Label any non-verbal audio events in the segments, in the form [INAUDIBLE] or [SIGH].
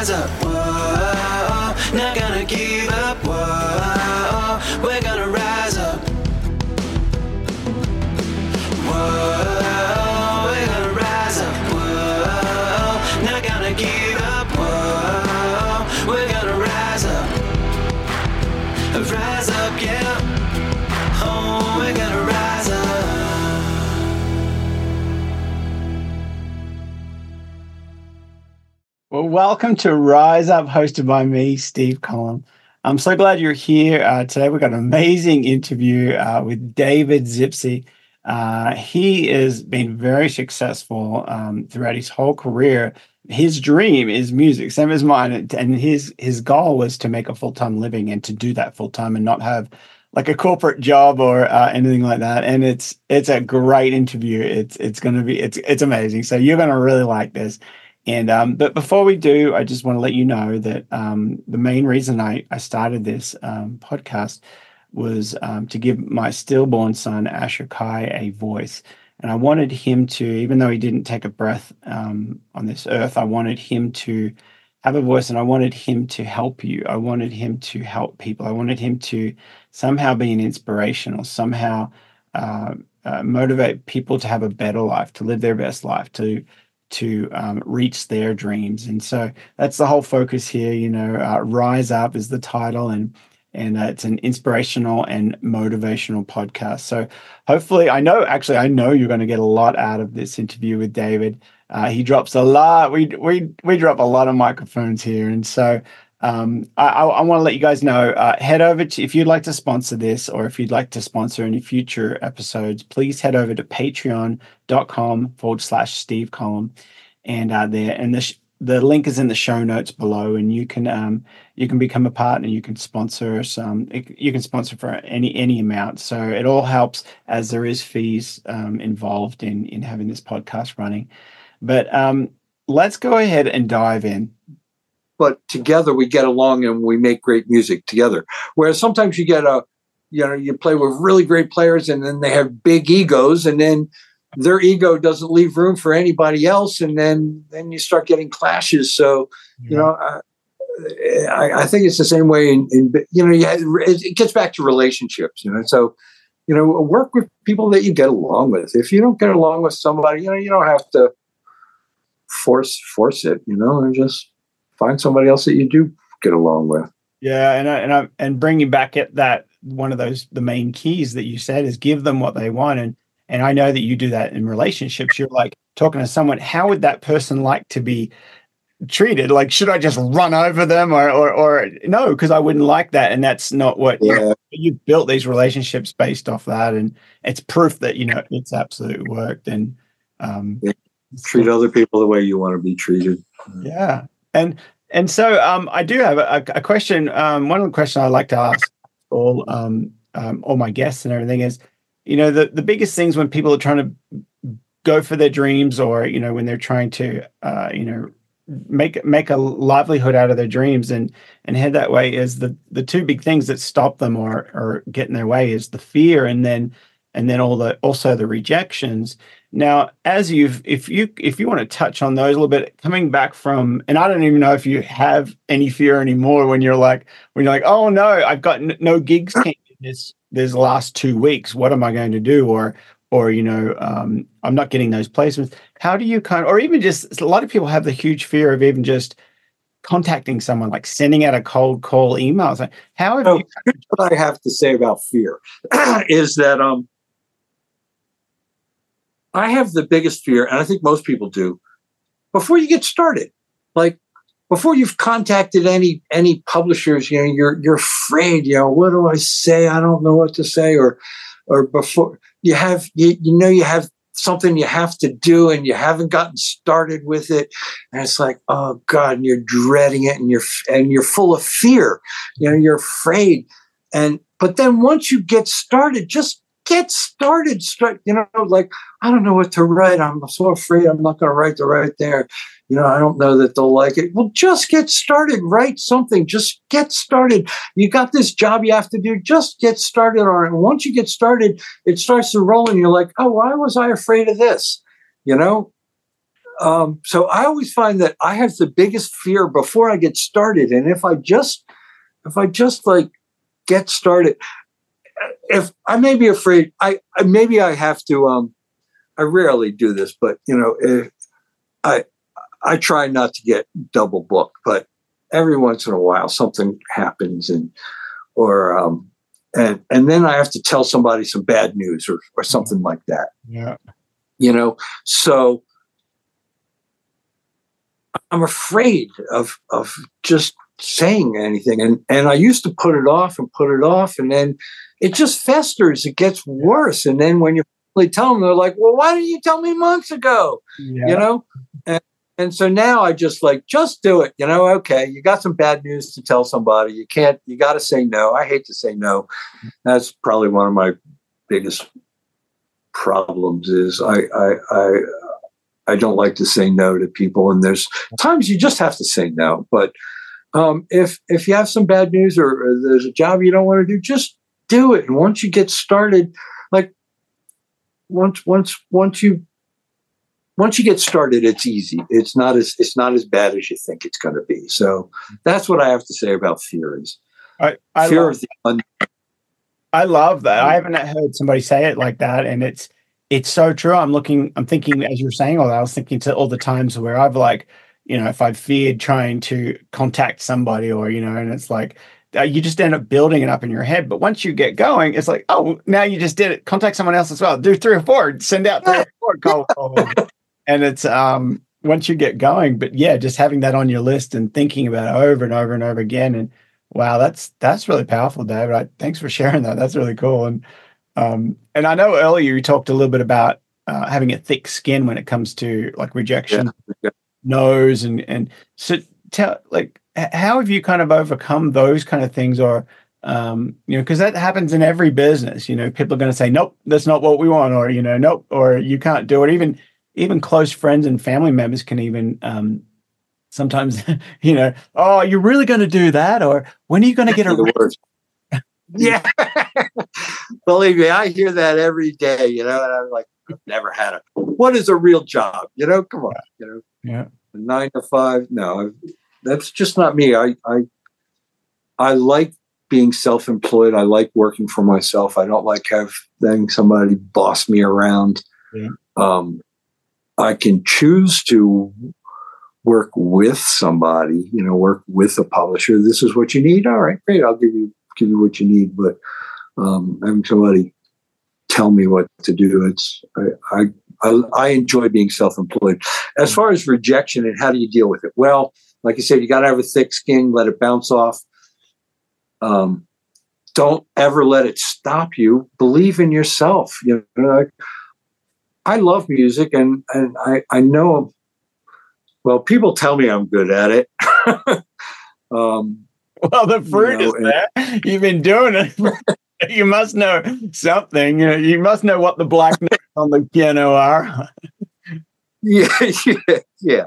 rise up. Whoa, welcome to Rise Up, hosted by me, Steve Collom. I'm so glad you're here. Uh, today, we've got an amazing interview uh, with David Zipse. Uh, he has been very successful um, throughout his whole career. His dream is music, same as mine, and his his goal was to make a full time living and to do that full time and not have like a corporate job or uh, anything like that. And it's it's a great interview. It's it's going to be it's it's amazing. So you're going to really like this. And um, but before we do, I just want to let you know that um, the main reason I I started this um, podcast was um, to give my stillborn son Asher Kai a voice. And I wanted him to, even though he didn't take a breath um, on this earth, I wanted him to have a voice and I wanted him to help you. I wanted him to help people. I wanted him to somehow be an inspiration or somehow uh, uh, motivate people to have a better life, to live their best life, to to um, reach their dreams. And so that's the whole focus here. You know, uh, Rise Up is the title, and and uh, it's an inspirational and motivational podcast. So hopefully, I know actually I know you're going to get a lot out of this interview with David. Uh, he drops a lot. We we we drop a lot of microphones here, and so um, I, I, want to let you guys know. Uh, head over to if you'd like to sponsor this, or if you'd like to sponsor any future episodes, please head over to Patreon.com forward slash Steve Collom, and uh, there and the the link is in the show notes below, and you can um, you can become a partner. You can sponsor some. You can sponsor for any any amount. So it all helps as there is fees um, involved in in having this podcast running. But um, let's go ahead and dive in. But together we get along and we make great music together. Whereas sometimes you get a, you know, you play with really great players and then they have big egos and then their ego doesn't leave room for anybody else and then then you start getting clashes. So you know. Uh, I, I, think it's the same way in, in you know, yeah, it gets back to relationships, you know. So, you know, work with people that you get along with. If you don't get along with somebody, you know, you don't have to force force it, you know, and just find somebody else that you do get along with. Yeah, and I, and I, and bringing back at that one of those the main keys that you said is give them what they want, and and I know that you do that in relationships. You're like talking to someone, how would that person like to be treated? Like, should I just run over them, or or, or no? Because I wouldn't like that, and that's not what Yeah. you, you built these relationships based off that, and it's proof that you know it's absolutely worked, and um, Yeah. Treat other people the way you want to be treated. yeah, and and so um, I do have a, a question. Um, one of the questions I like to ask all um, um, all my guests and everything is, you know, the the biggest things when people are trying to go for their dreams, or you know, when they're trying to, uh, you know, make make a livelihood out of their dreams and and head that way is the the two big things that stop them or or get in their way is the fear and then and then all the also the rejections. Now as you've if you if you want to touch on those a little bit coming back from and i don't even know if you have any fear anymore when you're like when you're like oh no i've got n- no gigs this this last two weeks. What am i going to do? Or or you know um, i'm not getting those placements. How do you kind of or even just a lot of people have the huge fear of even just contacting someone like sending out a cold call email like, how have So you what I have to say about fear [CLEARS THROAT] is that um, I have the biggest fear, and I think most people do, before you get started. Like before you've contacted any any publishers, you know, you're you're afraid, you know, what do I say? I don't know what to say, or or before you have you, you know you have something you have to do and you haven't gotten started with it and it's like oh god and you're dreading it and you're and you're full of fear you know you're afraid and but then once you get started just get started start you know like i don't know what to write. I'm so afraid i'm not going to write the right there. You know i don't know that they'll like it. Well just get started. Write something. Just get started. You got this job you have to do. Just get started on it. Once you get started it starts to roll and you're like oh why was i afraid of this? You know? Um, so I always find that I have the biggest fear before I get started, and if I just if I just like get started, if I may be afraid, I, I maybe I have to. Um, I rarely do this, but you know, if I I try not to get double booked, but every once in a while something happens, and or um, and and then I have to tell somebody some bad news or or something like that. Yeah. You know, so I'm afraid of of just saying anything, and and I used to put it off and put it off, and then it just festers. It gets worse, and then when you finally tell them, they're like, "Well, why didn't you tell me months ago?" Yeah. You know, and and so now I just like just do it. You know, okay, you got some bad news to tell somebody. You can't. You got to say no. I hate to say no. That's probably one of my biggest problems. Is I I I. I don't like to say no to people, and there's times you just have to say no. But um, if if you have some bad news or, or there's a job you don't want to do, just do it. And once you get started, like once once once you once you get started, it's easy. It's not as it's not as bad as you think it's going to be. So that's what I have to say about fear. Is I, I fear love of the un- I love that. I haven't heard somebody say it like that, and it's it's so true. I'm looking, I'm thinking as you're saying all that. I was thinking to all the times where I've like, you know, if I've feared trying to contact somebody, or you know, and it's like uh, you just end up building it up in your head. But once you get going, it's like, oh, now you just did it. Contact someone else as well. Do three or four. Send out three or four calls. [LAUGHS] and it's um once you get going. But yeah, just having that on your list and thinking about it over and over and over again and Wow, that's that's really powerful, David. I, thanks for sharing that. That's really cool. And um, and I know earlier you talked a little bit about uh, having a thick skin when it comes to like rejection, Yeah. no's, and and so tell like how have you kind of overcome those kind of things, or um, you know, because that happens in every business. You know, people are going to say, "Nope, that's not what we want," or you know, "Nope," or you can't do it. Even even close friends and family members can even um, sometimes, [LAUGHS] you know, oh, you're really going to do that, or when are you going to get a [LAUGHS] yeah. [LAUGHS] Believe me, I hear that every day, you know, and I'm like, I've never had it. What is a real job? You know, come on, you know, Yeah. nine to five. No, that's just not me. I, I, I like being self-employed. I like working for myself. I don't like having somebody boss me around. Yeah. Um, I can choose to work with somebody, you know, work with a publisher. This is what you need. All right, great. I'll give you give you what you need. But um, having somebody tell me what to do, it's I I, I, I enjoy being self-employed. As far as rejection and how do you deal with it? Well, like you said, you got to have a thick skin. Let it bounce off. Um, don't ever let it stop you. Believe in yourself. You know, I, I love music, and and I I know well, people tell me I'm good at it. [LAUGHS] um, Well, the fruit know, is there. You've been doing it. [LAUGHS] you must know something. You know, you must know what the black notes on the piano are. [LAUGHS] yeah, yeah, yeah.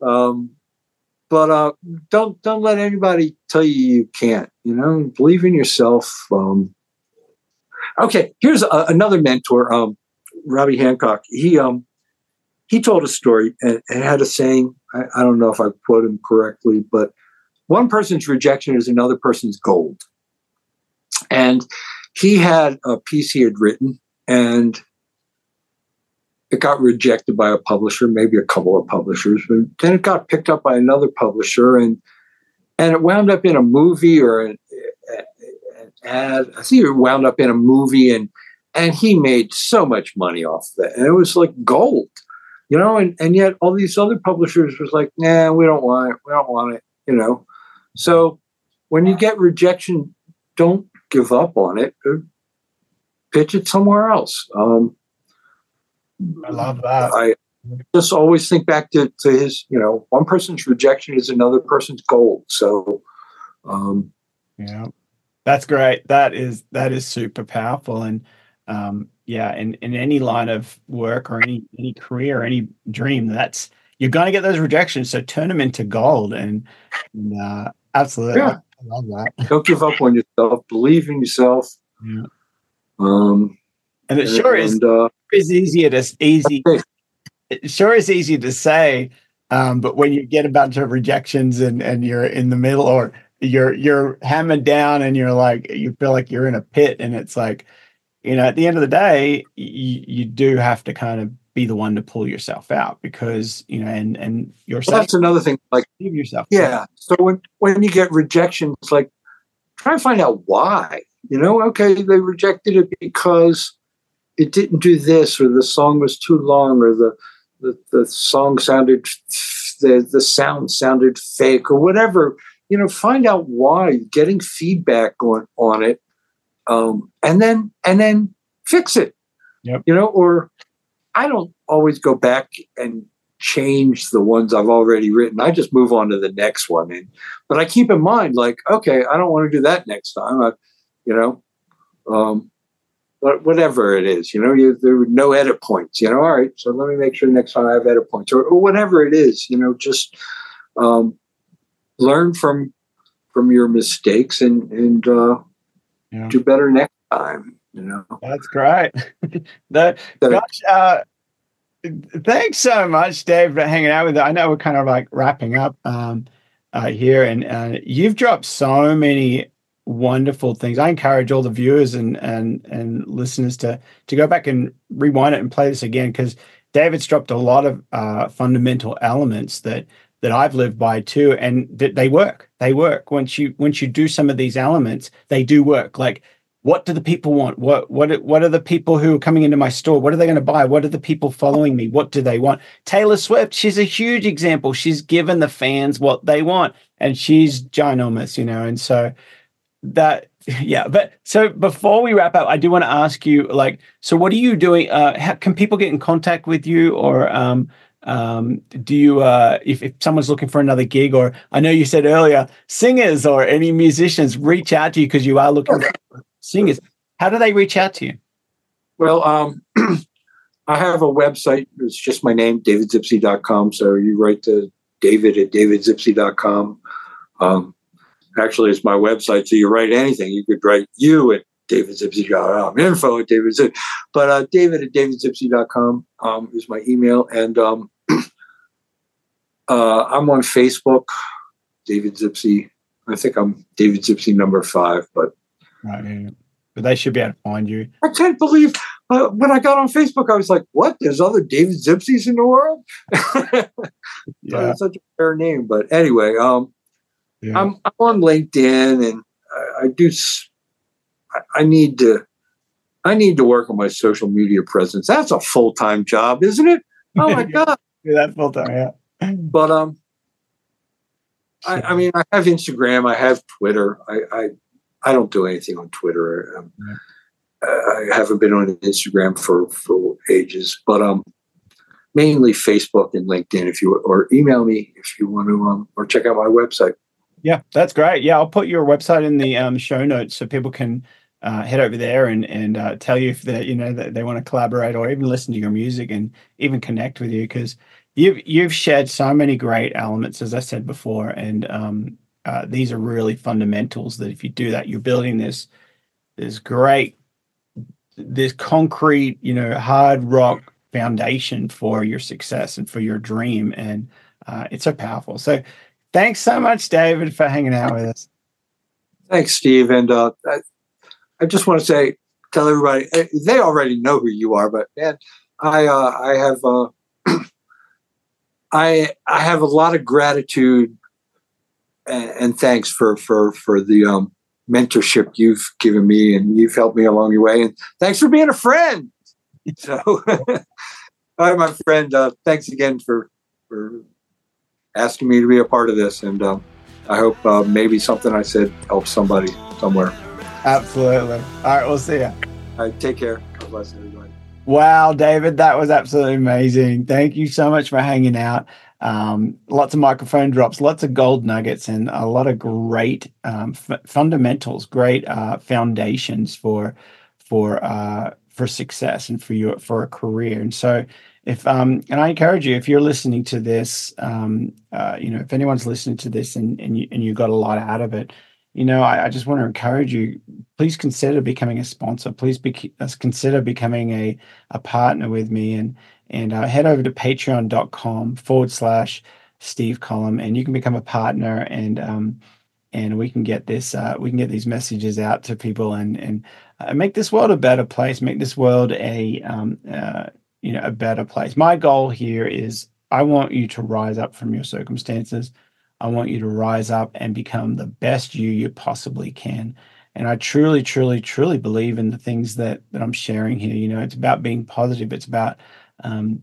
Um, but uh, don't don't let anybody tell you you can't. You know, believe in yourself. Um, okay, here's a, another mentor, um, Robbie Hancock. He um, he told a story and, and had a saying. I, I don't know if I quote him correctly, but one person's rejection is another person's gold. And he had a piece he had written, and it got rejected by a publisher, maybe a couple of publishers, but then it got picked up by another publisher, and and it wound up in a movie or an, an ad. I think it wound up in a movie, and and he made so much money off that, and it was like gold you know, and, and yet all these other publishers was like, nah, we don't want it. We don't want it, you know. So when you get rejection, don't give up on it. Pitch it somewhere else. Um, I love that. I just always think back to, to his, you know, one person's rejection is another person's gold. So, um, Yeah. That's great. That is that is super powerful. And um, yeah, in, in any line of work or any any career, or any dream, that's you're gonna get those rejections. So turn them into gold and, and uh, absolutely Yeah. I love that. don't give up on yourself. Believe in yourself. Yeah. Um, And it sure is uh, is easier to easy it sure is easy to say, um, but when you get a bunch of rejections and and you're in the middle or you're you're hammered down and you're like you feel like you're in a pit and it's like you know at the end of the day you, you do have to kind of be the one to pull yourself out because you know and and you're well, that's another thing like give yourself. yeah so when when you get rejections like try and find out why you know okay they rejected it because it didn't do this or the song was too long or the the, the song sounded the the sound sounded fake or whatever. You know find out why getting feedback on on it um, and then and then fix it. Yep. you know or i don't always go back and change the ones i've already written. I just move on to the next one and but i keep in mind like okay i don't want to do that next time I, you know um, whatever it is, you know, you, there were no edit points, you know, all right, so let me make sure next time I have edit points or, or whatever it is, you know, just um, learn from from your mistakes and and uh, yeah. do better next time. You know, that's great. [LAUGHS] that, gosh, uh, thanks so much, Dave, for hanging out with us. I know we're kind of like wrapping up um, uh, here, and uh, you've dropped so many wonderful things. I encourage all the viewers and and and listeners to to go back and rewind it and play this again because David's dropped a lot of uh, fundamental elements that that I've lived by too, and that they work. They work once you once you do some of these elements, they do work. Like, what do the people want? What what what are the people who are coming into my store? What are they going to buy? What are the people following me? What do they want? Taylor Swift, she's a huge example. She's given the fans what they want, and she's ginormous, you know. And so that yeah but so before we wrap up i do want to ask you like so what are you doing uh how, can people get in contact with you or um um, do you uh, if, if someone's looking for another gig or i know you said earlier singers or any musicians reach out to you because you are looking for singers. How do they reach out to you? Well um, [CLEARS THROAT] i have a website it's just my name davidzipse.com so you write to david at davidzipse.com um, actually it's my website so you write anything. You could write you at davidzipse.com info at davidzipse but uh, david at davidzipse.com um, is my email and um, [CLEARS THROAT] uh, i'm on facebook david zipse i think i'm david zipse number five but right but they should be able to find you. I can't believe uh, when i got on facebook i was like what? There's other david zipses in the world? [LAUGHS] Yeah. it's such a fair name but anyway um, yeah. I'm, I'm on LinkedIn and I, I do. I, I need to. I need to work on my social media presence. That's a full time job, isn't it? Oh my [LAUGHS] god, yeah, that full time, yeah. But um, I, I, mean, I have Instagram, I have Twitter. I I, I don't do anything on Twitter. Um, yeah. I haven't been on Instagram for for ages, but um, mainly Facebook and LinkedIn. If you or email me if you want to um, or check out my website. Yeah, that's great. Yeah, I'll put your website in the um, show notes so people can uh, head over there and and uh, tell you if they you know that they want to collaborate or even listen to your music and even connect with you because you've you've shared so many great elements as I said before, and um, uh, these are really fundamentals that if you do that, you're building this this great this concrete you know hard rock foundation for your success and for your dream and uh, it's so powerful so Thanks so much, David, for hanging out with us. Thanks, Steve. And uh, I, I, just want to say, tell everybody eh, they already know who you are, but man, I uh, I have uh, [CLEARS THROAT] I I have a lot of gratitude and, and, thanks for for for the um, mentorship you've given me, and you've helped me along your way. And thanks for being a friend. So, [LAUGHS] all right, my friend. Uh, thanks again for for asking me to be a part of this. And uh, I hope uh, maybe something I said helps somebody somewhere. Absolutely. All right, we'll see you. All right, take care. God bless everybody. Wow, David, that was absolutely amazing. Thank you so much for hanging out. Um, lots of microphone drops, lots of gold nuggets, and a lot of great um, f- fundamentals, great uh, foundations for for uh, for success and for your for a career. And so, if um and I encourage you if you're listening to this um uh, you know if anyone's listening to this and and you and you got a lot out of it you know I, I just want to encourage you please consider becoming a sponsor please be, uh, consider becoming a a partner with me and And uh, head over to patreon.com forward slash Steve Collom, and you can become a partner and um, and we can get this uh, we can get these messages out to people and and uh, make this world a better place make this world a um, uh, you know a better place. My goal here is i want you to rise up from your circumstances. I want you to rise up and become the best you you possibly can. And i truly truly truly believe in the things that that i'm sharing here. You know it's about being positive. It's about um,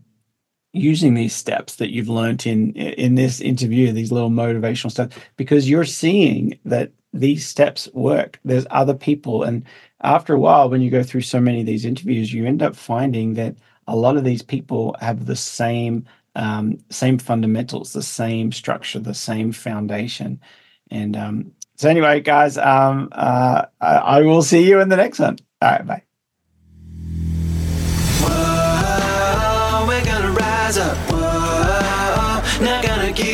using these steps that you've learned in in this interview these little motivational steps because you're seeing that these steps work. There's other people. And after a while when you go through so many of these interviews you end up finding that a lot of these people have the same um, same fundamentals the same structure the same foundation. And um, so anyway guys um, uh, I, I will see you in the next one. All right bye rise up. Whoa, not gonna give